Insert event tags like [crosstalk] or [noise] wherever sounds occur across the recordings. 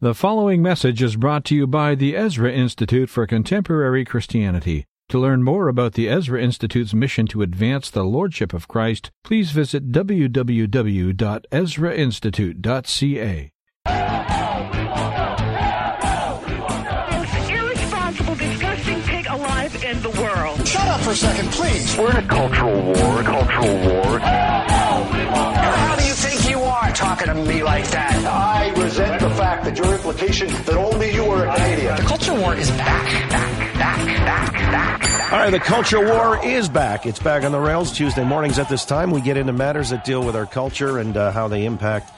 The following message is brought to you by the Ezra Institute for Contemporary Christianity. To learn more about the Ezra Institute's mission to advance the Lordship of Christ, please visit www.ezrainstitute.ca. most irresponsible, disgusting pig alive in the world. Shut up for a second, please. We're in a cultural war, a cultural war. Talking to me like that? I resent the fact that your implication that only you are a Canadian. The culture war is back, back, back, back, back. back. All right, the culture war is back. It's back on the rails Tuesday mornings at this time. We get into matters that deal with our culture and uh, how they impact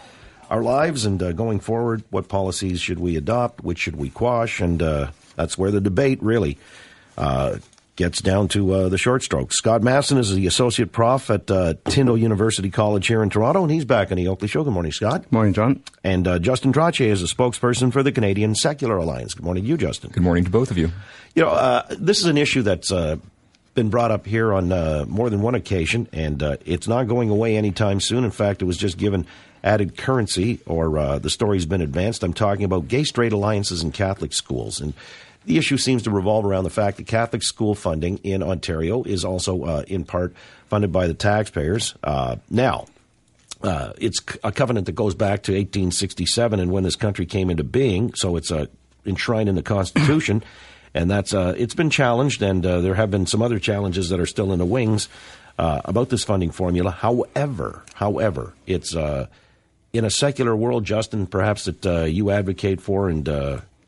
our lives and uh, going forward. What policies should we adopt? Which should we quash? And uh, that's where the debate really uh, gets down to uh, the short strokes. Scott Masson is the associate prof at uh, Tyndale University College here in Toronto, and he's back on the Oakley Show. Good morning, Scott. Morning, John. And uh, Justin Trottier is a spokesperson for the Canadian Secular Alliance. Good morning to you, Justin. Good morning to both of you. You know, uh, this is an issue that's uh, been brought up here on uh, more than one occasion, and uh, it's not going away anytime soon. In fact, it was just given added currency, or uh, the story's been advanced. I'm talking about gay straight alliances in Catholic schools. And the issue seems to revolve around the fact that Catholic school funding in Ontario is also, uh, in part, funded by the taxpayers. Uh, now, uh, it's a covenant that goes back to 1867 and when this country came into being. So it's uh, enshrined in the Constitution, [coughs] and that's uh, it's been challenged, and uh, there have been some other challenges that are still in the wings about this funding formula. However, however, it's in a secular world, Justin, perhaps that you advocate for and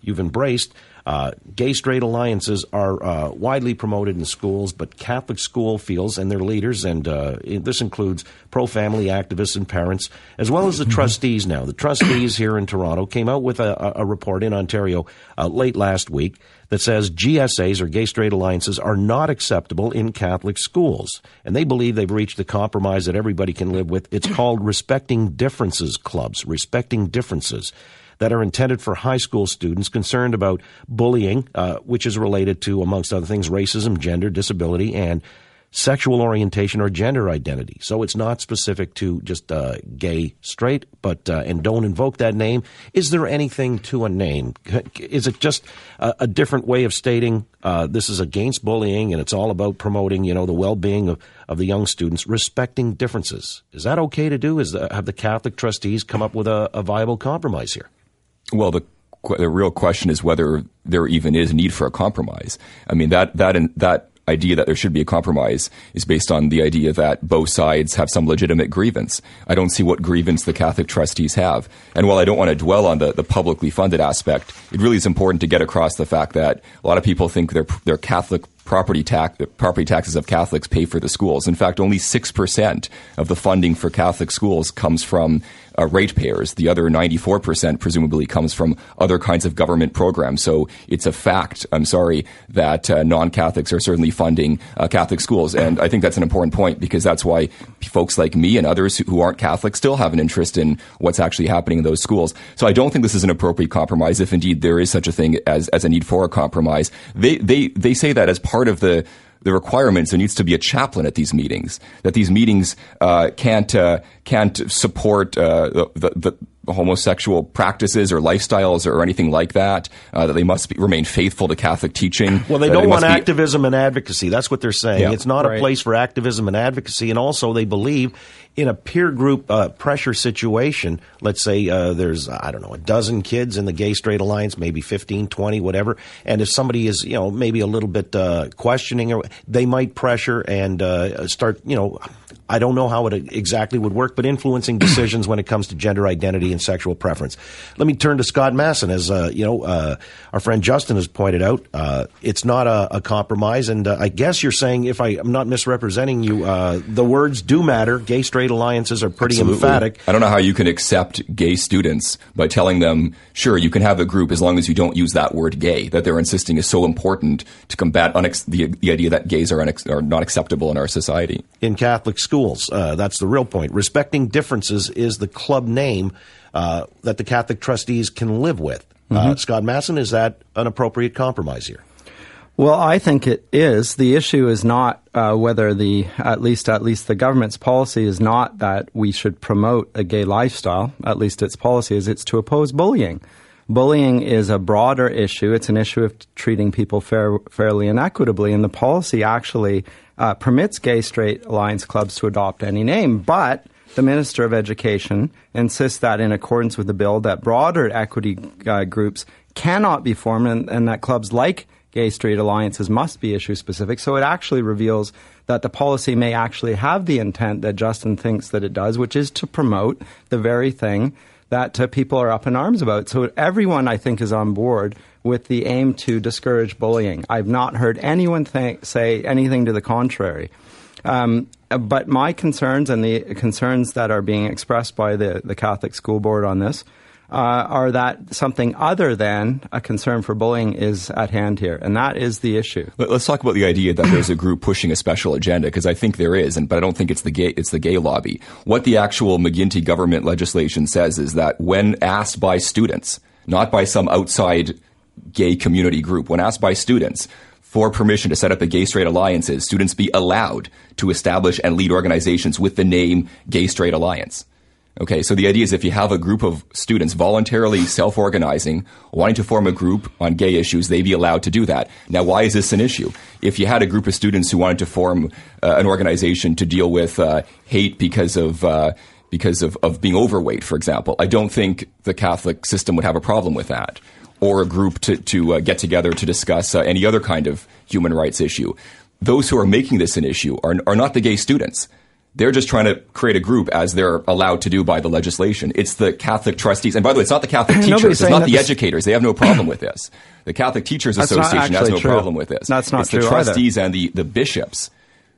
you've embraced. Uh, gay straight alliances are uh, widely promoted in schools, but Catholic school feels and their leaders, and uh, this includes pro family activists and parents, as well as the trustees now. The trustees here in Toronto came out with a, a- a report in Ontario uh, late last week that says GSAs or gay straight alliances are not acceptable in Catholic schools. And they believe they've reached a compromise that everybody can live with. It's called Respecting Differences Clubs, Respecting Differences that are intended for high school students concerned about bullying, uh, which is related to, amongst other things, racism, gender, disability, and sexual orientation or gender identity. So it's not specific to just uh, gay, straight, but uh, and don't invoke that name. Is there anything to a name? Is it just a, a different way of stating uh, this is against bullying and it's all about promoting, you know, the well-being of, of the young students, respecting differences? Is that okay to do? Is the, have the Catholic trustees come up with a, a viable compromise here? Well, the the real question is whether there even is need for a compromise. I mean that that that idea that there should be a compromise is based on the idea that both sides have some legitimate grievance. I don't see what grievance the Catholic trustees have. And while I don't want to dwell on the, the publicly funded aspect, it really is important to get across the fact that a lot of people think their their Catholic property tax property taxes of Catholics pay for the schools. In fact, only six percent of the funding for Catholic schools comes from uh, ratepayers. The other ninety four percent presumably comes from other kinds of government programs. So it's a fact. I'm sorry that uh, non Catholics are certainly funding uh, Catholic schools, and I think that's an important point because that's why folks like me and others who aren't Catholic still have an interest in what's actually happening in those schools. So I don't think this is an appropriate compromise. If indeed there is such a thing as as a need for a compromise, they they they say that as part of the the requirements there needs to be a chaplain at these meetings that these meetings uh, can't uh, can't support uh, the, the, the homosexual practices or lifestyles or anything like that uh, that they must be, remain faithful to Catholic teaching Well, they don't want must be- activism and advocacy. That's what they're saying. Yeah, it's not a place for activism and advocacy. And also, they believe in a peer group uh, pressure situation. Let's say uh, there's, I don't know, a dozen kids in the Gay Straight Alliance, maybe 15, 20, whatever. And if somebody is, you know, maybe a little bit uh, questioning, or they might pressure and uh, start, you know, I don't know how it exactly would work, but influencing decisions when it comes to gender identity and sexual preference. Let me turn to Scott Masson. As uh, you know, uh, our friend Justin has pointed out, it's not a, a compromise, and I guess you're saying, if I, am not misrepresenting you, the words do matter. Gay straight alliances are pretty Absolutely. emphatic. I don't know how you can accept gay students by telling them, sure, you can have a group as long as you don't use that word gay, that they're insisting is so important to combat unex- the, the idea that gays are, unex- are not acceptable in our society. in Catholic schools. Uh, that's the real point. Respecting differences is the club name uh, that the Catholic trustees can live with. Uh, Scott Masson, is that an appropriate compromise here? Well, I think it is. The issue is not uh, whether the at least at least the government's policy is not that we should promote a gay lifestyle. At least its policy is it's to oppose bullying. Bullying is a broader issue. It's an issue of treating people fair, fairly and equitably, and the policy actually uh, permits gay straight alliance clubs to adopt any name, but the Minister of Education insists that, in accordance with the bill, that broader equity uh, groups cannot be formed and, and that clubs like gay straight alliances must be issue specific. So it actually reveals that the policy may actually have the intent that Justin thinks that it does, which is to promote the very thing that uh, people are up in arms about. So everyone, I think, is on board with the aim to discourage bullying. I've not heard anyone th- say anything to the contrary. Um, but my concerns and the concerns that are being expressed by the, the Catholic School Board on this uh, are that something other than a concern for bullying is at hand here, and that is the issue. Let's talk about the idea that there's a group pushing a special agenda, because I think there is, and but I don't think it's the gay it's the gay lobby. What the actual McGuinty government legislation says is that when asked by students, not by some outside gay community group, when asked by students, for permission to set up a gay straight alliances, students be allowed to establish and lead organizations with the name Gay Straight Alliance. Okay, so the idea is if you have a group of students voluntarily self organizing, wanting to form a group on gay issues, they be allowed to do that. Now, why is this an issue? If you had a group of students who wanted to form uh, an organization to deal with uh, hate because of uh, because of, of being overweight, for example, I don't think the Catholic system would have a problem with that or a group to, to uh, get together to discuss uh, any other kind of human rights issue. Those who are making this an issue are, are not the gay students. They're just trying to create a group as they're allowed to do by the legislation. It's the Catholic trustees. And by the way, it's not the Catholic teachers. It's not the educators. They have no problem with this. The Catholic Teachers Association has no true. problem with this. That's not it's true the trustees either. and the, the bishops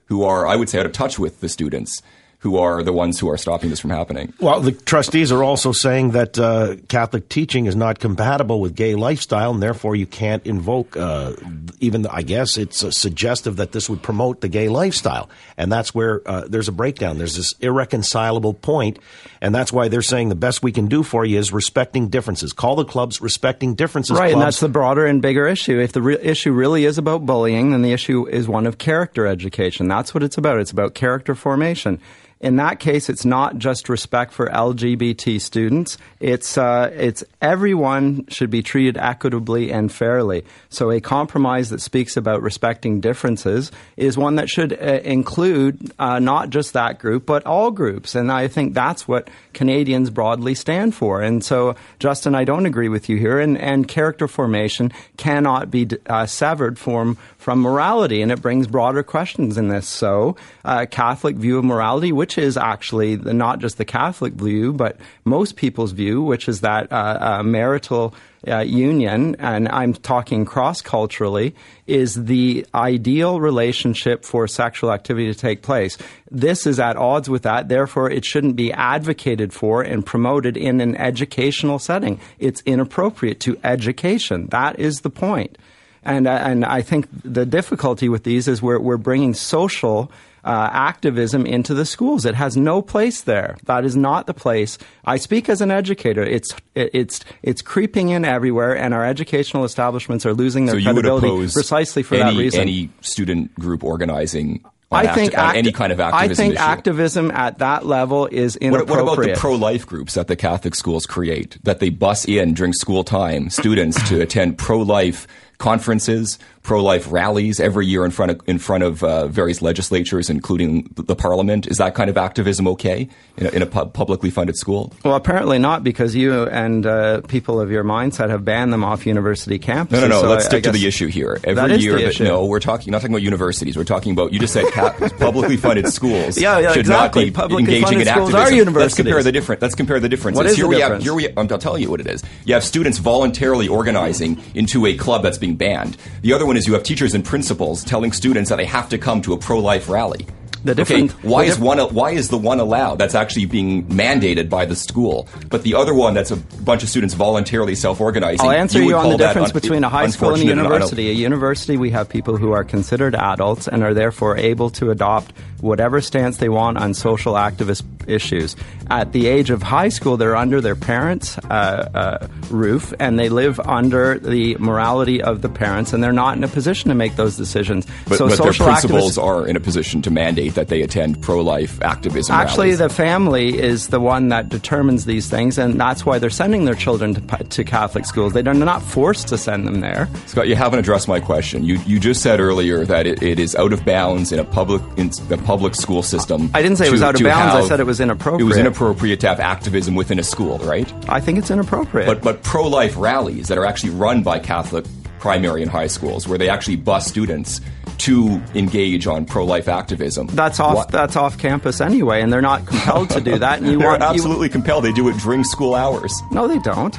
who are, I would say, out of touch with the students who are the ones who are stopping this from happening. Well, the trustees are also saying that uh, Catholic teaching is not compatible with gay lifestyle, and therefore you can't invoke. Uh, even I guess it's uh, suggestive that this would promote the gay lifestyle, and that's where uh, there's a breakdown. There's this irreconcilable point, and that's why they're saying the best we can do for you is respecting differences. Call the clubs respecting differences. Right, clubs. and that's the broader and bigger issue. If the re- issue really is about bullying, then the issue is one of character education. That's what it's about. It's about character formation in that case, it's not just respect for LGBT students. It's uh, it's everyone should be treated equitably and fairly. So a compromise that speaks about respecting differences is one that should uh, include uh, not just that group but all groups. And I think that's what Canadians broadly stand for. And so, Justin, I don't agree with you here. And, and character formation cannot be uh, severed from from morality, and it brings broader questions in this. So, uh, Catholic view of morality, which is actually the, not just the Catholic view, but most people's view, which is that uh, uh, marital uh, union, and I'm talking cross culturally, is the ideal relationship for sexual activity to take place. This is at odds with that, therefore, it shouldn't be advocated for and promoted in an educational setting. It's inappropriate to education. That is the point. And, uh, and I think the difficulty with these is we're, we're bringing social uh, activism into the schools. It has no place there. That is not the place. I speak as an educator. It's it's it's creeping in everywhere, and our educational establishments are losing their so credibility precisely for any, that reason. Any student group organizing. I think acti- any kind of activism I think issue. activism at that level is What, inappropriate. what about the pro-life groups that the Catholic schools create? That they bus in during school time students to attend pro-life conferences, pro-life rallies every year in front of in front of uh, various legislatures, including the, Parliament. Is that kind of activism okay in a, in a pu- publicly funded school? Well, apparently not, because you and uh, people of your mindset have banned them off university campuses. No, no, no. So Let's I- stick I to the issue here. Every year, the that- issue. no, we're talking not talking about universities. We're talking about you just said cap, [laughs] publicly funded schools. Yeah, yeah, should exactly. not be Publicly engaging funded in schools activism. are Let's compare the different. Let's compare the differences. What is here the we difference? have. Here we. I'll tell you what it is. You have students voluntarily organizing into a club that's being banned. The other one is you have teachers and principals telling students that they have to come to a pro-life rally. Okay, why is one why is the one allowed that's actually being mandated by the school, but the other one that's a bunch of students voluntarily self-organizing? I'll answer you you, on the difference un- between a high school and a university. A university, we have people who are considered adults and are therefore able to adopt whatever stance they want on social activist issues. At the age of high school, they're under their parents' uh, uh, roof and they live under the morality of the parents, and they're not in a position to make those decisions. But, so but their principals are in a position to mandate that they attend pro-life activism. Actually, rallies. the family is the one that determines these things, and that's why they're sending their children to, to Catholic schools. They are not forced to send them there. Scott, you haven't addressed my question. You you just said earlier that it, it is out of bounds in a public in the public school system. I didn't say it was out of to bounds. I said it was inappropriate. It was inappropriate to have activism within a school, right? I think it's inappropriate. But but pro life rallies that are actually run by Catholic primary and high schools, where they actually bus students to engage on pro life activism. that's off. What- That's off campus anyway, and they're not compelled to do that. And you [laughs] They're want you- absolutely compelled. They do it during school hours. no, they don't.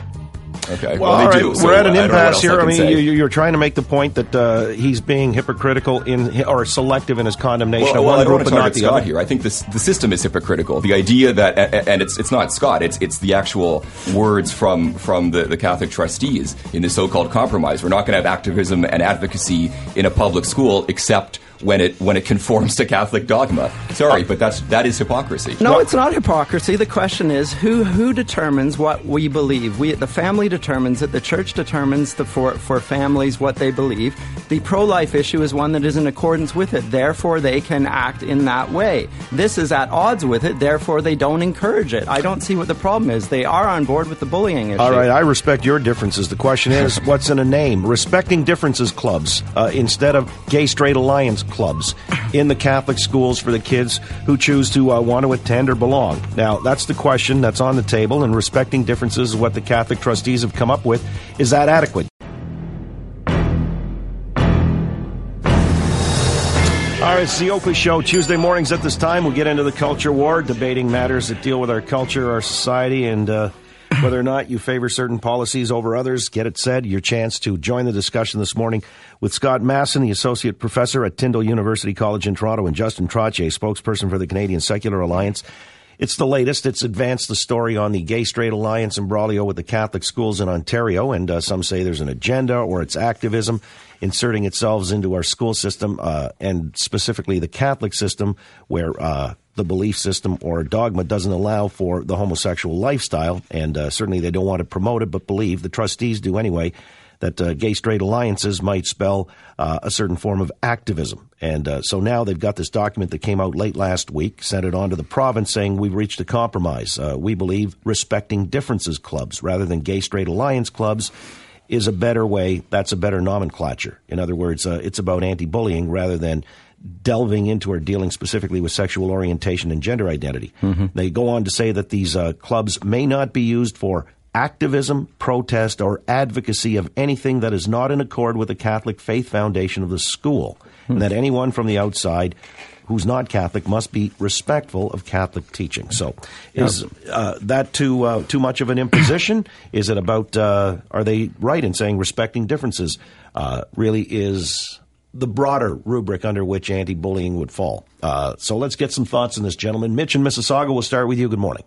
Okay. Well, Well, right, do. so we're at an I don't know what impasse here. I, can mean, say. you, you're trying to make the point that uh, he's being hypocritical in or selective in his condemnation Well, of well, one I group, but not the Scott other. here. I think this, the system is hypocritical. The idea that, and it's it's not Scott. It's it's the actual words from from the, the Catholic trustees in the so-called compromise. We're not going to have activism and advocacy in a public school except when it when it conforms to Catholic dogma. Sorry, but that's that is hypocrisy. No, it's not hypocrisy. The question is who who determines what we believe. We the family determines it. The church determines the for for families what they believe. The pro life issue is one that is in accordance with it. Therefore, they can act in that way. This is at odds with it. Therefore, they don't encourage it. I don't see what the problem is. They are on board with the bullying issue. All right, I respect your differences. The question is, [laughs] what's in a name? Respecting differences clubs uh, instead of gay straight alliance clubs in the Catholic schools for the kids who choose to uh, want to attend or belong. Now, that's the question that's on the table, and respecting differences is what the Catholic trustees have come up with. Is that adequate? All right, it's the Oakley Show. Tuesday mornings at this time, we'll get into the culture war, debating matters that deal with our culture, our society, and uh, whether or not you favor certain policies over others. Get it said. Your chance to join the discussion this morning with Scott Masson, the Associate Professor at Tyndale University College in Toronto, and Justin Trottier, spokesperson for the Canadian Secular Alliance. It's the latest. It's advanced the story on the Gay Straight Alliance imbroglio with the Catholic schools in Ontario, and uh, some say there's an agenda or it's activism inserting itself into our school system, uh, and specifically the Catholic system, where uh, the belief system or dogma doesn't allow for the homosexual lifestyle, and uh, certainly they don't want to promote it, but believe the trustees do anyway that uh, gay straight alliances might spell uh, a certain form of activism. And uh, so now they've got this document that came out late last week, sent it on to the province saying we've reached a compromise. Uh, we believe respecting differences clubs rather than gay straight alliance clubs is a better way. That's a better nomenclature. In other words, uh, it's about anti bullying rather than delving into or dealing specifically with sexual orientation and gender identity. They go on to say that these uh, clubs may not be used for activism, protest, or advocacy of anything that is not in accord with the Catholic faith foundation of the school, and that anyone from the outside who's not Catholic must be respectful of Catholic teaching. So, is uh, that too uh, too much of an imposition? Is it about? Uh, are they right in saying respecting differences uh, really is the broader rubric under which anti-bullying would fall? Uh, so, let's get some thoughts on this, gentlemen. Mitch in Mississauga, we'll start with you. Good morning.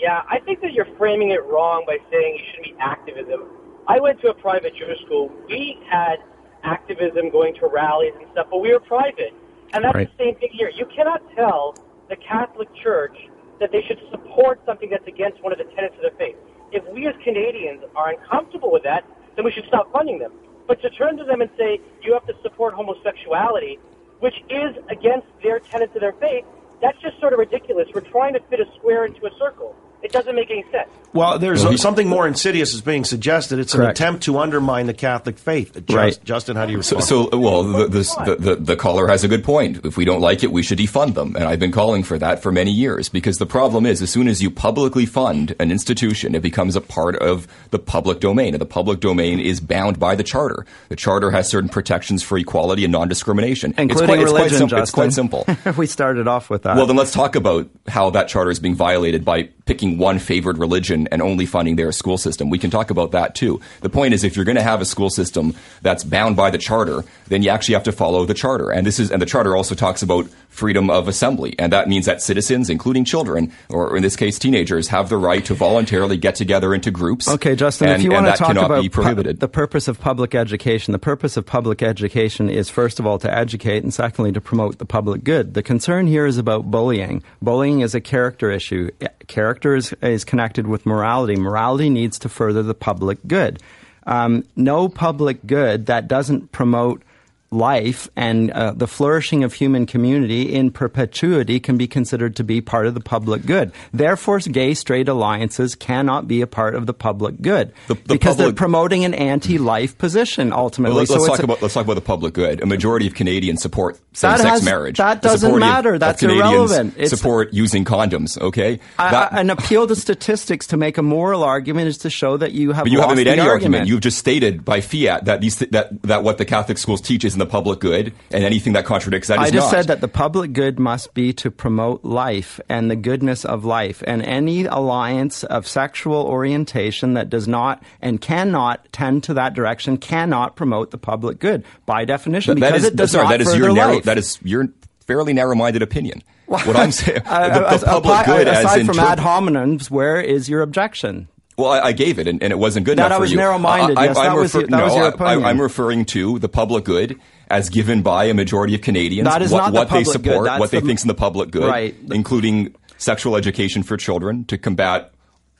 Yeah, I think that you're framing it wrong by saying you shouldn't be activism. I went to a private Jewish school. We had activism going to rallies and stuff, but we were private. And that's Right. the same thing here. You cannot tell the Catholic Church that they should support something that's against one of the tenets of their faith. If we as Canadians are uncomfortable with that, then we should stop funding them. But to turn to them and say, you have to support homosexuality, which is against their tenets of their faith, that's just sort of ridiculous. We're trying to fit a square into a circle. It doesn't make any sense. Well, there's Well, he- something more insidious is being suggested. It's an attempt to undermine the Catholic faith. Uh, Just, Right. Justin, how do you respond? so well, the, this, the, the, the caller has a good point. If we don't like it, we should defund them. And I've been calling for that for many years because the problem is as soon as you publicly fund an institution, it becomes a part of the public domain. And the public domain is bound by the charter. The charter has certain protections for equality and non-discrimination. including it's quite, it's religion. quite sim- It's quite simple. [laughs] we started off with that. Well, then let's talk about how that charter is being violated by picking one favored religion and only funding their school system. We can talk about that too. The point is, if you're going to have a school system that's bound by the charter, then you actually have to follow the charter. And this is, and the charter also talks about freedom of assembly, and that means that citizens, including children, or in this case teenagers, have the right to voluntarily get together into groups. Okay, Justin, and, if you want to talk about be pu- the purpose of public education, the purpose of public education is first of all to educate, and secondly to promote the public good. The concern here is about bullying. Bullying is a character issue. Eh, character is, is connected with morality. Morality needs to further the public good. Um, no public good that doesn't promote life and uh, the flourishing of human community in perpetuity can be considered to be part of the public good. Therefore, gay straight alliances cannot be a part of the public good The- the because they're promoting an anti-life position ultimately. Well, let's, So let's talk about let's talk about the public good. A majority of Canadians support same-sex has- marriage. that doesn't matter. That's irrelevant. It's- support using condoms. Okay, I- That- I- an appeal to statistics to make a moral argument is to show that you have. But you haven't made any argument. argument. You've just stated by fiat that these that that what the Catholic schools teach is in the public good, and anything that contradicts that is I just not. said that the public good must be to promote life and the goodness of life, and any alliance of sexual orientation that does not and cannot tend to that direction cannot promote the public good by definition That- that because is- it does sorry, not that is your narrow. life. That is your fairly narrow-minded opinion. What I'm saying, [laughs] Uh, the, as- the public good as aside in from ad hominems, where is your objection? Well, I, I gave it, and, and it wasn't good That enough I for was you. narrow-minded, I, yes, that was your- that no, was your opinion. I, am referring to the public good as given by a majority of Canadians. That is what, not the what they public good, support, that's what they the- think's in the public good, Right. including sexual education for children to combat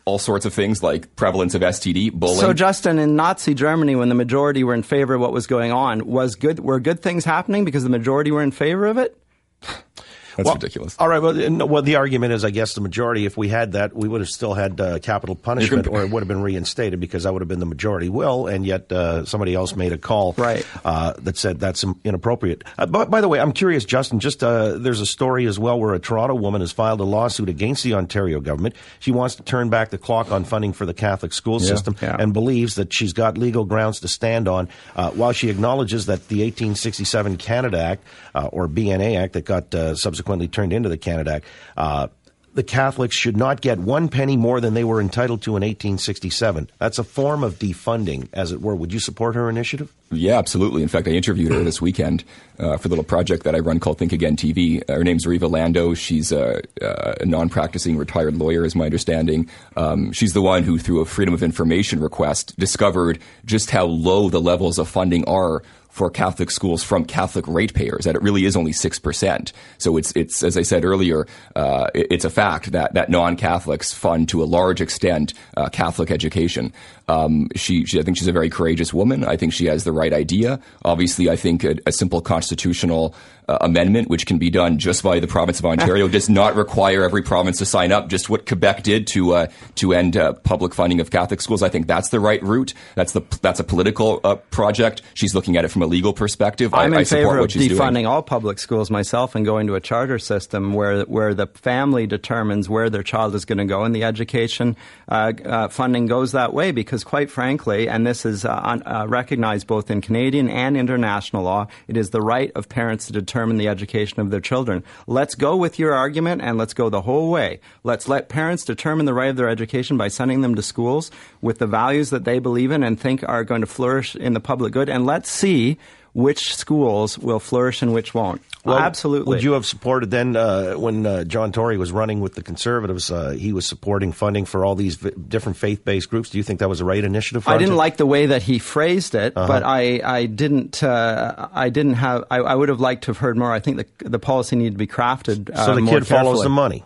all sorts of things like prevalence of STD, bullying. So, Justin, in Nazi Germany, when the majority were in favor of what was going on, was good were good things happening because the majority were in favor of it? [laughs] That's Well, ridiculous. All right. Well, no, well, the argument is, I guess, the majority. If we had that, we would have still had uh, capital punishment, can- or it [laughs] would have been reinstated because that would have been the majority will. And yet, uh, somebody else made a call Right. uh, that said that's inappropriate. Uh, but by the way, I'm curious, Justin. Just uh, there's a story as well where a Toronto woman has filed a lawsuit against the Ontario government. She wants to turn back the clock on funding for the Catholic school system yeah. and believes that she's got legal grounds to stand on. Uh, while she acknowledges that the 1867 Canada Act uh, or BNA Act that got uh, subsequently turned into the Canada Act. Uh, the Catholics should not get one penny more than they were entitled to in 1867. That's a form of defunding, as it were. Would you support her initiative? Yeah, absolutely. In fact, I interviewed her this weekend uh, for a little project that I run called Think Again TV. Uh, her name's Reva Landau. She's a, a non-practicing retired lawyer, is my understanding. Um, she's the one who, through a Freedom of Information request, discovered just how low the levels of funding are for Catholic schools from Catholic ratepayers. That it really is only six percent. So it's it's as I said earlier, uh, it's a fact that that non-Catholics fund to a large extent uh, Catholic education. Um, she, she, I think she's a very courageous woman. I think she has the right idea. Obviously, I think a, a simple constitutional uh, amendment, which can be done just by the province of [laughs] Ontario, does not require every province to sign up. Just what Quebec did to uh, to end uh, public funding of Catholic schools. I think that's the right route. That's the that's a political uh, project. She's looking at it from a legal perspective. I'm I, in I support favor of what she's defunding doing. all public schools myself and going to a charter system where where the family determines where their child is going to go, and the education uh, uh, funding goes that way. Because, quite frankly, and this is uh, un- uh, recognized both in Canadian and international law, it is the right of parents to determine the education of their children. Let's go with your argument, and let's go the whole way. Let's let parents determine the right of their education by sending them to schools with the values that they believe in and think are going to flourish in the public good, and let's see which schools will flourish and which won't. Absolutely. Would you have supported then uh, when uh, John Tory was running with the Conservatives? Uh, he was supporting funding for all these v- different faith-based groups. Do you think that was the right initiative? For I didn't Ontario? like the way that he phrased it, Uh-huh. but I, I didn't uh, I didn't have I, I would have liked to have heard more. I think the the policy needed to be crafted. Uh, So the more kid follows the money.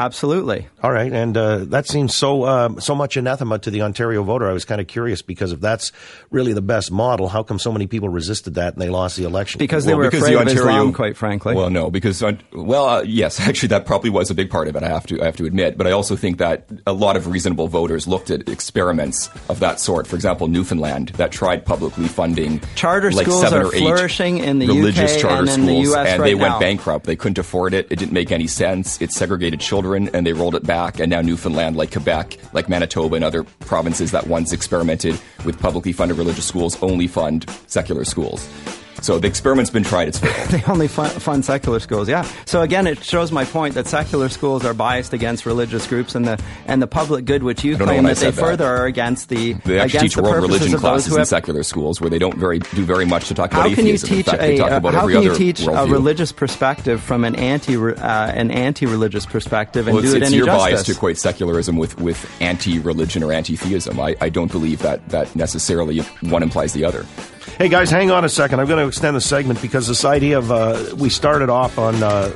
Absolutely. All right, and uh, that seems so uh, so much anathema to the Ontario voter. I was kind of curious because if that's really the best model, how come so many people resisted that and they lost the election? Because they were afraid of Islam, quite frankly. Well, no, because well, uh, yes, [laughs] actually, that probably was a big part of it. I have to I have to admit, but I also think that a lot of reasonable voters looked at experiments of that sort. For example, Newfoundland that tried publicly funding Charter like schools seven are or eight flourishing in the religious UK charter and in the schools, US and right they went now. bankrupt. They couldn't afford it. It didn't make any sense. It segregated children, and they rolled it back. And now Newfoundland, like Quebec, like Manitoba, and other provinces that once experimented with publicly funded religious schools, only fund secular schools. So the experiment's been tried; it's failed. [laughs] they only fund, fund secular schools. Yeah. So again, it shows my point that secular schools are biased against religious groups, and the and the public good, which you I don't know claim that they that. further are against the They actually against teach the world religion classes in secular schools where they don't very do very much to talk about how can you teach fact, a uh, how can you teach a religious perspective from an anti uh, an anti religious perspective and well, do it's, it it's any your justice? bias to equate secularism with, with anti-religion or anti-theism. I, I don't believe that, that necessarily one implies the other. Hey guys, hang on a second. I'm going to extend the segment because this idea of uh, we started off on uh,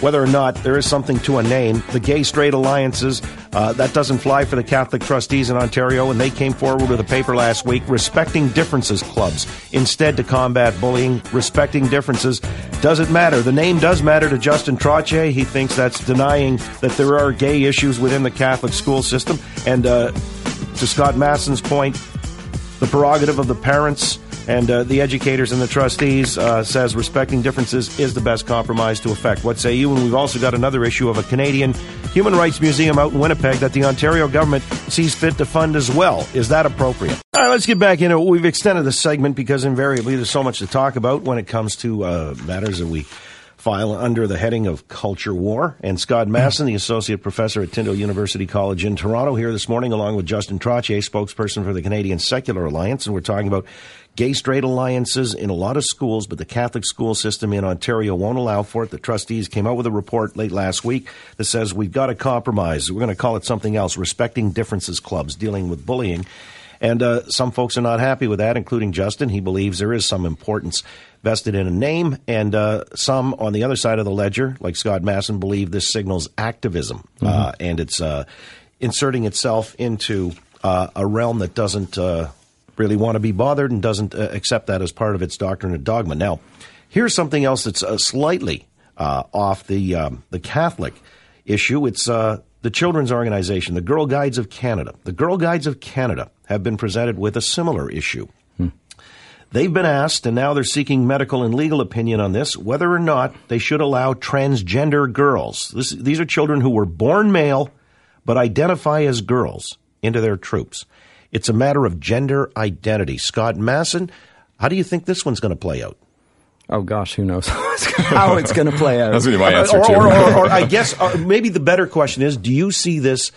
whether or not there is something to a name. The gay straight alliances uh, that doesn't fly for the Catholic trustees in Ontario, and they came forward with a paper last week, respecting differences clubs instead to combat bullying. Respecting differences doesn't matter. The name does matter to Justin Trottier. He thinks that's denying that there are gay issues within the Catholic school system, and uh, to Scott Masson's point the prerogative of the parents and uh, the educators and the trustees uh, says respecting differences is the best compromise to effect. What say you? And we've also got another issue of a Canadian human rights museum out in Winnipeg that the Ontario government sees fit to fund as well. Is that appropriate? All right, let's get back into it. We've extended the segment because invariably there's so much to talk about when it comes to uh, matters that we file under the heading of culture war. And Scott Masson, the associate professor at Tyndale University College in Toronto, here this morning, along with Justin Trottier, spokesperson for the Canadian Secular Alliance. And we're talking about gay straight alliances in a lot of schools, but the Catholic school system in Ontario won't allow for it. The trustees came out with a report late last week that says we've got to compromise. We're going to call it something else, respecting differences clubs dealing with bullying. And uh, some folks are not happy with that, including Justin. He believes there is some importance vested in a name, and uh, some on the other side of the ledger, like Scott Masson, believe this signals activism, uh, and it's uh, inserting itself into uh, a realm that doesn't uh, really want to be bothered and doesn't uh, accept that as part of its doctrine and dogma. Now, here's something else that's uh, slightly uh, off the um, the Catholic issue. It's uh, the children's organization, the Girl Guides of Canada. The Girl Guides of Canada have been presented with a similar issue. They've been asked, and now they're seeking medical and legal opinion on this, whether or not they should allow transgender girls. This, these are children who were born male but identify as girls into their troops. It's a matter of gender identity. Scott Masson, how do you think this one's going to play out? Oh gosh, who knows [laughs] how it's going to play out? That's going to be my answer or, too. or, or, or [laughs] I guess uh, maybe the better question is: Do you see this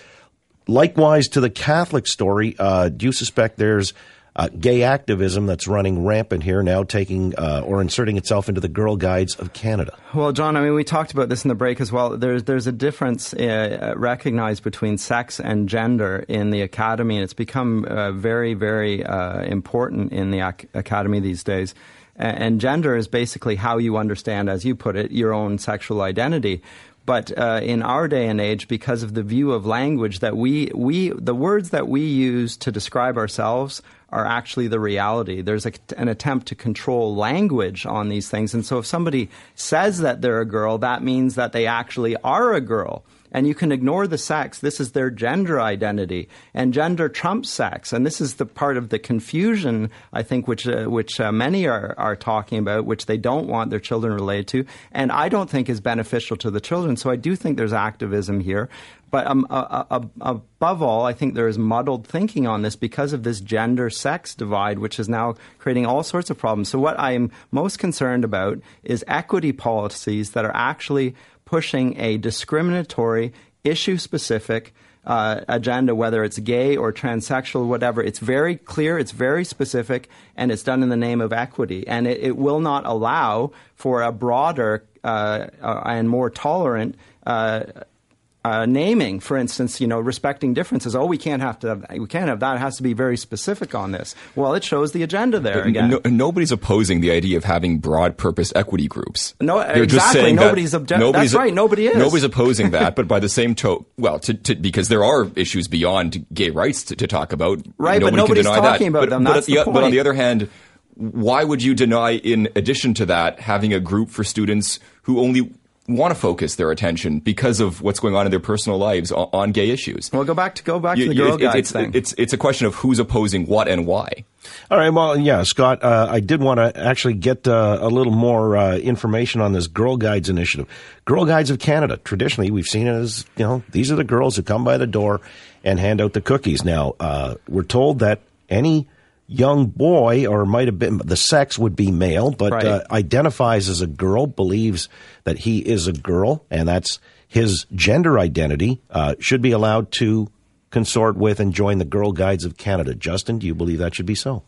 likewise to the Catholic story? Uh, do you suspect there's uh, gay activism that's running rampant here now, taking uh, or inserting itself into the Girl Guides of Canada? Well, John, I mean, we talked about this in the break as well. There's there's a difference uh, recognized between sex and gender in the academy, and it's become uh, very, very uh, important in the ac- academy these days. And gender is basically how you understand, as you put it, your own sexual identity. But uh, in our day and age, because of the view of language that we, we the words that we use to describe ourselves are actually the reality. There's a, an attempt to control language on these things. And so if somebody says that they're a girl, that means that they actually are a girl. And you can ignore the sex. This is their gender identity. And gender trumps sex. And this is the part of the confusion, I think, which, uh, which uh, many are, are talking about, which they don't want their children related to. And I don't think is beneficial to the children. So I do think there's activism here. But um, uh, above all, I think there is muddled thinking on this because of this gender sex divide, which is now creating all sorts of problems. So, what I am most concerned about is equity policies that are actually pushing a discriminatory, issue specific, uh, agenda, whether it's gay or transsexual, whatever. It's very clear, it's very specific, and it's done in the name of equity. And it, it will not allow for a broader uh, uh, and more tolerant. Uh, uh, naming, for instance, you know, respecting differences. Oh, we can't have to. Have, we can't have that. It has to be very specific on this. Well, it shows the agenda there again. No, nobody's opposing the idea of having broad purpose equity groups. No, They're exactly. nobody's that obje- nobody's That's right. Nobody is. Nobody's opposing that, [laughs] but by the same token, well, to, to, because there are issues beyond gay rights to, to talk about. Right, but nobody's can deny talking that. about but, them. But, That's at the the, but on the other hand, why would you deny, in addition to that, having a group for students who only want to focus their attention because of what's going on in their personal lives on, on gay issues? Well, go back to go back You- to the Girl it- Guides it's, thing. it's it's a question of who's opposing what and why. All right. Well, yeah, Scott, uh, I did want to actually get uh, a little more uh, information on this Girl Guides initiative. Girl Guides of Canada. Traditionally, we've seen it as you know these are the girls who come by the door and hand out the cookies. Now, uh, we're told that any young boy, or might have been the sex would be male, but Right. uh, identifies as a girl, believes that he is a girl, and that's his gender identity, uh, should be allowed to consort with and join the Girl Guides of Canada. Justin, do you believe that should be so?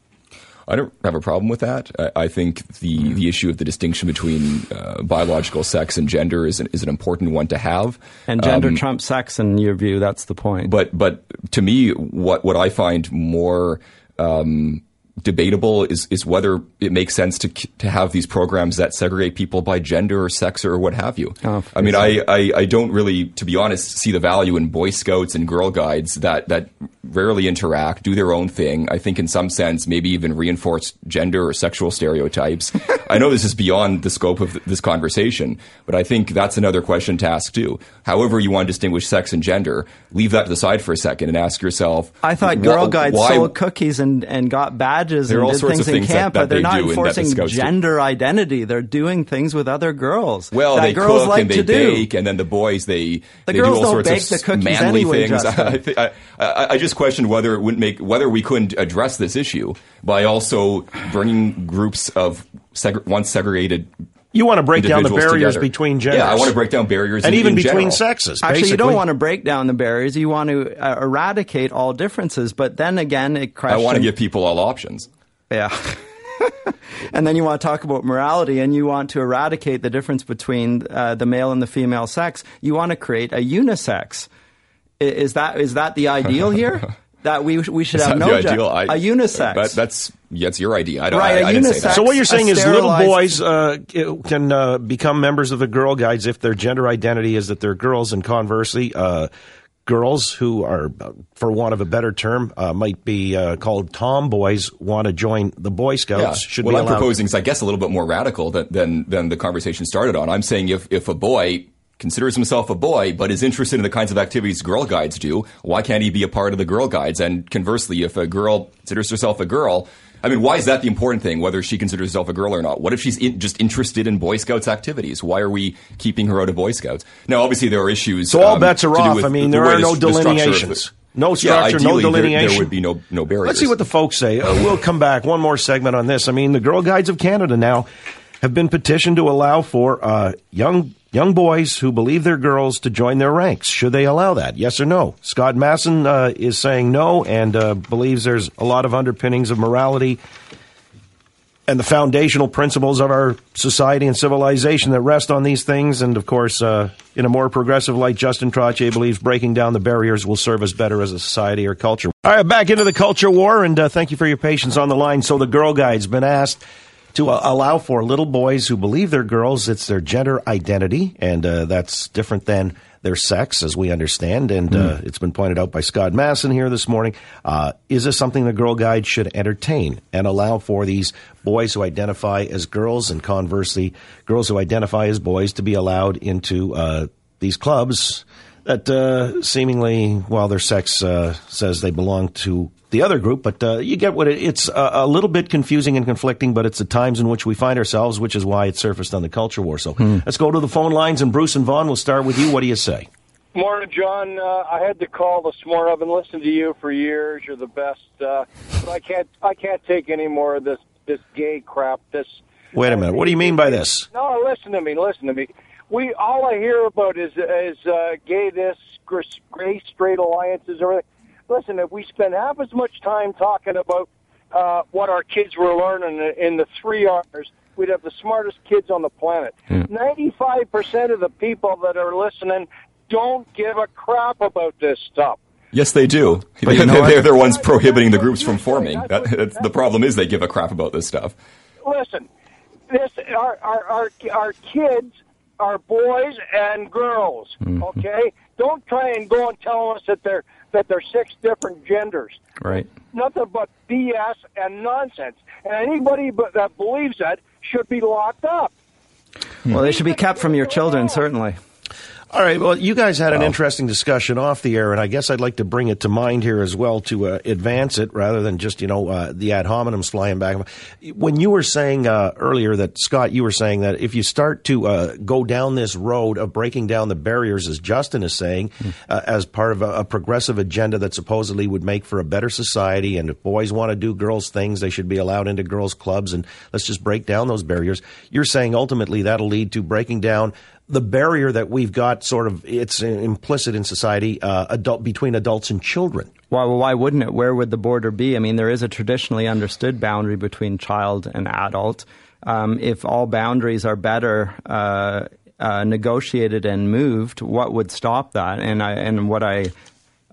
I don't have a problem with that. I, I think the, the issue of the distinction between uh, biological sex and gender is an, is an important one to have. And gender Um, trumps sex, in your view, that's the point. but but to me, what what I find more um, debatable is is whether it makes sense to to have these programs that segregate people by gender or sex or what have you. Oh, I mean, I, I I don't really, to be honest, see the value in Boy Scouts and Girl Guides that that rarely interact, do their own thing. I think in some sense maybe even reinforce gender or sexual stereotypes. [laughs] I know this is beyond the scope of th- this conversation, but I think that's another question to ask too. However you want to distinguish sex and gender, leave that to the side for a second and ask yourself. I thought Girl Guides sold cookies and, and got badges There are and all did sorts things of in things that- camp, that but they're they not do and that enforcing gender identity. They're doing things with other girls. Well, that they girls cook like and they to do. bake, and then the boys they The they girls do all don't sorts bake of the cookies manly anyway, things. [laughs] I, thi- I, I, I just questioned whether it wouldn't make whether we couldn't address this issue by also bringing groups of seg- once segregated. You want to break down the barriers together. between genders. Yeah, I want to break down barriers and in- even in between general. sexes. Actually, you don't want to break down the barriers. You want to uh, eradicate all differences. But then again, it crashes. I want to give people all options. Yeah. [laughs] and then you want to talk about morality and you want to eradicate the difference between uh, the male and the female sex. You want to create a unisex. Is that is that the ideal here? [laughs] that we we should have no the gen- ideal? I- a unisex. That, that's that's your idea. I don't. Right, I, a I didn't say unisex. that. So what you're saying is little boys uh, can uh, become members of the Girl Guides if their gender identity is that they're girls, and conversely, uh, girls who are, uh, for want of a better term, uh, might be uh, called tomboys want to join the Boy Scouts. Yeah. Should what be I'm allowed. proposing is, I guess, a little bit more radical than, than than the conversation started on. I'm saying if if a boy considers himself a boy but is interested in the kinds of activities Girl Guides do, why can't he be a part of the Girl Guides? And conversely, if a girl considers herself a girl. I mean, why is that the important thing, whether she considers herself a girl or not? What if she's in, just interested in Boy Scouts activities? Why are we keeping her out of Boy Scouts? Now, obviously, there are issues. So all um, bets are off. with I mean, the there way are no the of the- delineations. No Yeah, structure, no ideally, there- There, would be no no barriers. Let's see what the folks say. Uh, we'll come back. One more segment on this. I mean, the Girl Guides of Canada now have been petitioned to allow for uh, young young boys who believe they're girls to join their ranks. Should they allow that? Yes or no? Scott Masson uh, is saying no and uh, believes there's a lot of underpinnings of morality and the foundational principles of our society and civilization that rest on these things. And of course, uh, in a more progressive light, Justin Trottier believes breaking down the barriers will serve us better as a society or culture. All right, back into the culture war, and uh, thank you for your patience on the line. So the Girl Guide's been asked to allow for little boys who believe they're girls. It's their gender identity, and uh, that's different than their sex, as we understand. And uh, it's been pointed out by Scott Masson here this morning. Uh, is this something the Girl Guide should entertain and allow for these boys who identify as girls, and conversely, girls who identify as boys to be allowed into uh, these clubs that uh, seemingly, while their sex uh, says they belong to the other group, but uh, you get what it, it's a, a little bit confusing and conflicting, but it's the times in which we find ourselves, which is why it surfaced on the culture war. So let's go to the phone lines, and Bruce and Vaughan, we'll start with you. What do you say? Morning, John. Uh, I had to call this morning. I've been listening to you for years. You're the best, uh, but I can't. I can't take any more of this this gay crap. This. Wait a minute. What do you mean by this? No, listen to me. Listen to me. We all I hear about is is uh, gay this, gr- gay straight alliances, everything. Listen, if we spend half as much time talking about uh, what our kids were learning in- in the three R's, we'd have the smartest kids on the planet. Ninety-five percent of the people that are listening don't give a crap about this stuff. Yes, they do. But you [laughs] know they're, the ones prohibiting the groups from forming. That, that's, the problem is they give a crap about this stuff. listen, this our our our, our kids are boys and girls. Okay, don't try and go and tell us that they're that they're six different genders. Right. Nothing but BS and nonsense. And anybody but that believes that should be locked up. Well, they should be kept from your children, certainly. All right. Well, you guys had an interesting discussion off the air, and I guess I'd like to bring it to mind here as well to uh, advance it rather than just, you know, uh, the ad hominems flying back. When you were saying uh, earlier that, Scott, you were saying that if you start to uh, go down this road of breaking down the barriers, as Justin is saying, uh, as part of a, a progressive agenda that supposedly would make for a better society, and if boys want to do girls' things, they should be allowed into girls' clubs, and let's just break down those barriers. You're saying ultimately that'll lead to breaking down the barrier that we've got sort of it's implicit in society uh, adult between adults and children Why, well, why wouldn't it? Where would the border be? I mean, there is a traditionally understood boundary between child and adult. Um, if all boundaries are better uh, uh, negotiated and moved, what would stop that? And I, and what I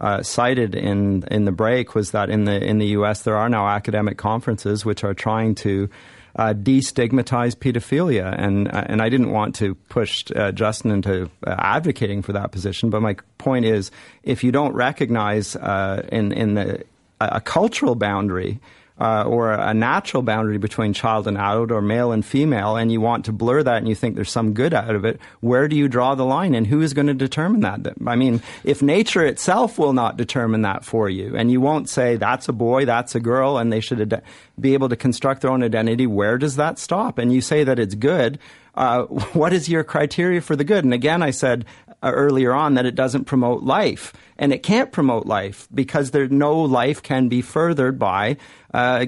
uh, cited in in the break was that in the in the U.S. there are now academic conferences which are trying to uh, destigmatize pedophilia, and uh, and I didn't want to push uh, Justin into uh, advocating for that position, but my point is, if you don't recognize uh, in in the a a cultural boundary. Uh, or a natural boundary between child and adult or male and female, and you want to blur that and you think there's some good out of it, where do you draw the line and who is going to determine that? I mean, if nature itself will not determine that for you, and you won't say that's a boy, that's a girl, and they should ad- be able to construct their own identity, where does that stop? And you say that it's good. Uh, [laughs] what is your criteria for the good? And again, I said earlier on that it doesn't promote life. And it can't promote life because there no life can be furthered by uh,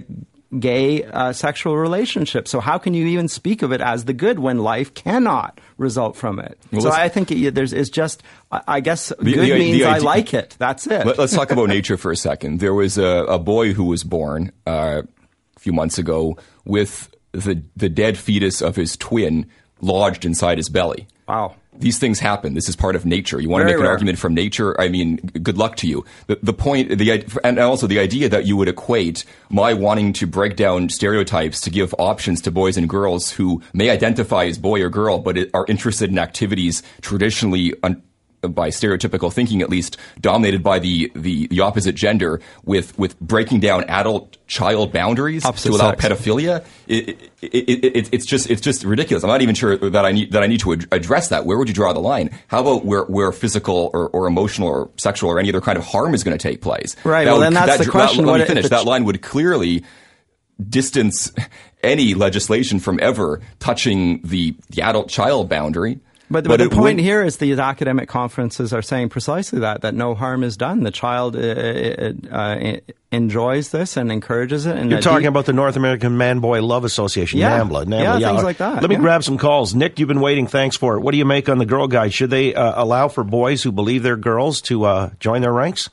gay uh, sexual relationships. So how can you even speak of it as the good when life cannot result from it? Well, so I think it, there's is just I guess The- good the means the I like it. That's it. Let, us talk about [laughs] nature for a second. There was a, a boy who was born uh, a few months ago with the the dead fetus of his twin lodged inside his belly. Wow. These things happen. This is part of nature. You want Very to make an rare. argument from nature? I mean, good luck to you. The, the point, the and also the idea that you would equate my wanting to break down stereotypes to give options to boys and girls who may identify as boy or girl, but are interested in activities traditionally un- by stereotypical thinking at least dominated by the, the, the opposite gender with, with breaking down adult child boundaries Opposite to allow sex. pedophilia. It, it, it, it, it's just it's just ridiculous. I'm not even sure that i need that i need to ad- address that. Where would you draw the line? How about where, where physical or, or emotional or sexual or any other kind of harm is going to take place? Right, That well, would- then that's that the question. let me finish. that line would clearly distance [laughs] any legislation from ever touching the, the adult child boundary But, but, the point would- here is these academic conferences are saying precisely that that no harm is done. The child uh, uh, uh, enjoys this and encourages it. And You're talking de- about the North American Man Boy Love Association, Yeah. NAMBLA. NAMBLA. Yeah, things like that, Let me yeah. grab some calls. Nick, you've been waiting. Thanks for it. What do you make on the Girl Guide? Should they uh, allow for boys who believe they're girls to uh, join their ranks?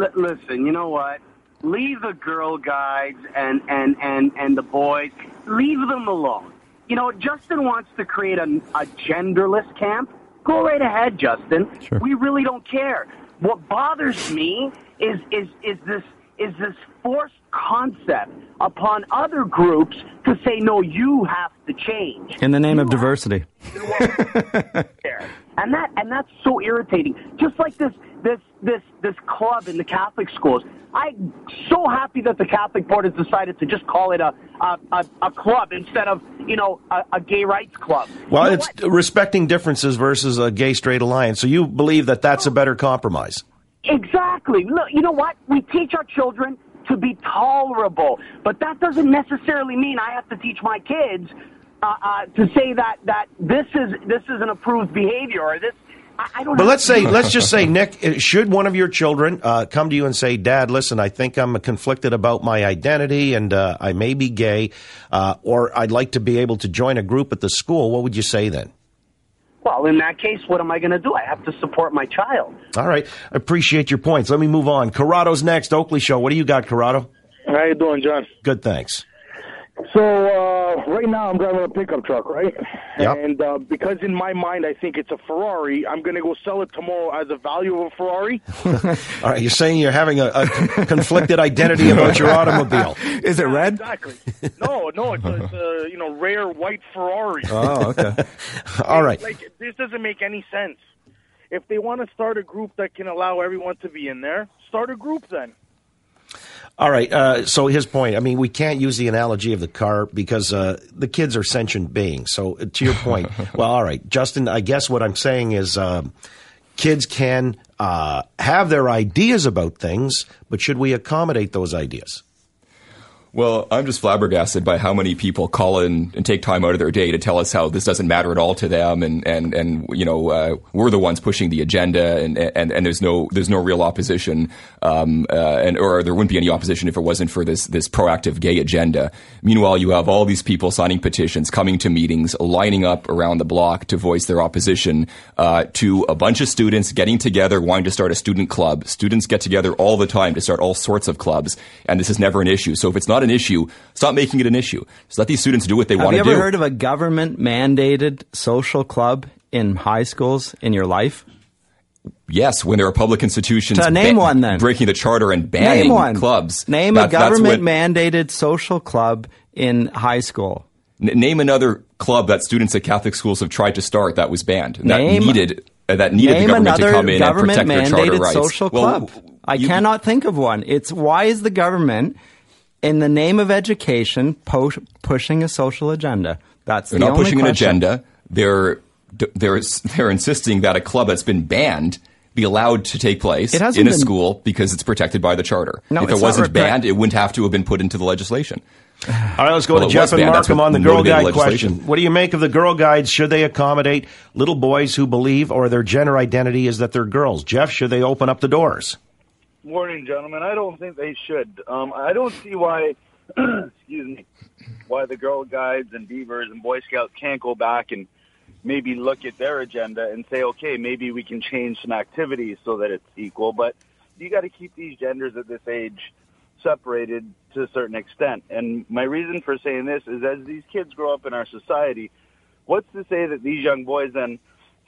L- listen, you know what? Leave the girl guides and and and and the boys. Leave them alone. You know, Justin wants to create a, a genderless camp. Go right ahead, Justin. Sure. We really don't care. What bothers me is is is this is this forced concept upon other groups to say no, you have to change in the name of diversity. [laughs] And that and that's so irritating. Just like this this this this club in the Catholic schools. I'm so happy that the Catholic board has decided to just call it a a, a, a club instead of you know a, a gay rights club. Well, You know it's what? respecting differences versus a gay straight alliance. So you believe that that's a better compromise? Exactly. Look, you know what? We teach our children to be tolerable, but that doesn't necessarily mean I have to teach my kids uh, uh, to say that that this is this is an approved behavior or this. I, I don't. Know. But let's say, let's just say, Nick, uh, should one of your children uh, come to you and say, "Dad, listen, I think I'm conflicted about my identity, and uh, I may be gay, uh, or I'd like to be able to join a group at the school," what would you say then? Well, in that case, what am I going to do? I have to support my child. All right, I appreciate your points. Let me move on. Corrado's next. Oakley Show. What do you got, Corrado? How you doing, John? Good, thanks. So uh, right now I'm driving a pickup truck, right? Yep. And uh, because in my mind I think it's a Ferrari, I'm going to go sell it tomorrow as a value of a Ferrari. [laughs] All right, you're saying you're having a, a conflicted identity about your automobile. [laughs] Is it red? Exactly. No, no, it's a, it's a you know rare white Ferrari. Oh, okay. [laughs] All right. Like this doesn't make any sense. If they want to start a group that can allow everyone to be in there, start a group then. All right. Uh, so his point. I mean, we can't use the analogy of the car because uh, the kids are sentient beings. So uh, to your point, [laughs] well, all right, Justin. I guess what I'm saying is, um, kids can uh, have their ideas about things, but should we accommodate those ideas? Well, I'm just flabbergasted by how many people call in and take time out of their day to tell us how this doesn't matter at all to them, and and and you know uh, we're the ones pushing the agenda, and, and and there's no there's no real opposition, um, uh, and or there wouldn't be any opposition if it wasn't for this this proactive gay agenda. Meanwhile, you have all these people signing petitions, coming to meetings, lining up around the block to voice their opposition uh, to a bunch of students getting together, wanting to start a student club. Students get together all the time to start all sorts of clubs, and this is never an issue. So if it's not an issue, stop making it an issue. Just let these students do what they want to do. Have you ever do. heard of a government mandated social club in high schools in your life? yes, when there are public institutions To name one, then. breaking the charter and banning Name one. clubs. Name That- a government what- mandated social club in high school. N- name another club that students at Catholic schools have tried to start that was banned. and Name- that needed uh, that needed the government to come in and protect their charter rights. social Well, club. I you- cannot think of one. It's why is the government, in the name of education, po- pushing a social agenda? That's They're the not only pushing an agenda. They're they're they're insisting that a club that's been banned be allowed to take place It in a been- school because it's protected by the charter. No, if it wasn't repe- banned, it wouldn't have to have been put into the legislation. All right, let's go Well, to Jeff and banned. That's Markham what on the Girl Guide question. What do you make of the Girl Guides? Should they accommodate little boys who believe or their gender identity is that they're girls? Jeff, should they open up the doors? Morning, gentlemen. I don't think they should. Um, I don't see why, [clears throat] excuse me, why the Girl Guides and Beavers and Boy Scouts can't go back and maybe look at their agenda and say, okay, maybe we can change some activities so that it's equal. But you got to keep these genders at this age separated to a certain extent. And my reason for saying this is as these kids grow up in our society, what's to say that these young boys then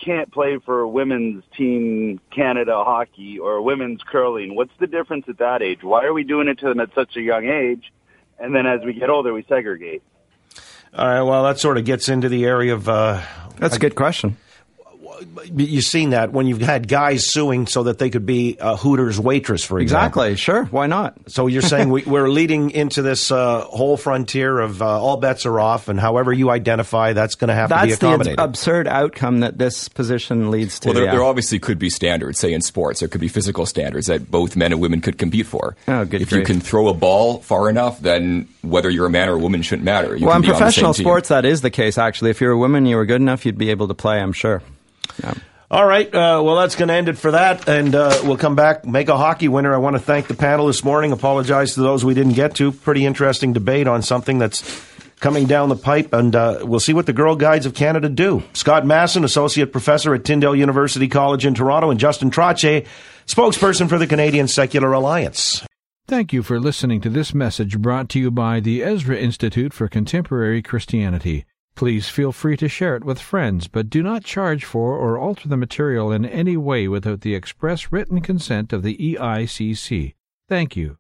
can't play for women's team Canada hockey or women's curling? What's the difference at that age? Why are we doing it to them at such a young age? And then as we get older, we segregate. All right, well, that sort of gets into the area of. Uh, That's a good question. You've seen that when you've had guys suing so that they could be a Hooters waitress, for example. Exactly. Sure. Why not? So you're saying we, we're leading into this uh, whole frontier of uh, all bets are off, and however you identify, that's going to have to be That's the accommodated. absurd outcome that this position leads to. Well, there, yeah. there obviously could be standards, say in sports, there could be physical standards that both men and women could compete for. Oh, good if you can throw a ball far enough, then whether you're a man or a woman shouldn't matter. You well, can in be on the professional same team. sports, that is the case. Actually, if you're a woman, you were good enough, you'd be able to play. I'm sure. All right. Uh, well, that's going to end it for that. And uh, we'll come back, make a hockey winner. I want to thank the panel this morning. Apologize to those we didn't get to. Pretty interesting debate on something that's coming down the pipe. And uh, we'll see what the Girl Guides of Canada do. Scott Masson, Associate Professor at Tyndale University College in Toronto, and Justin Trottier, spokesperson for the Canadian Secular Alliance. Thank you for listening to this message brought to you by the Ezra Institute for Contemporary Christianity. Please feel free to share it with friends, but do not charge for or alter the material in any way without the express written consent of the EICC. Thank you.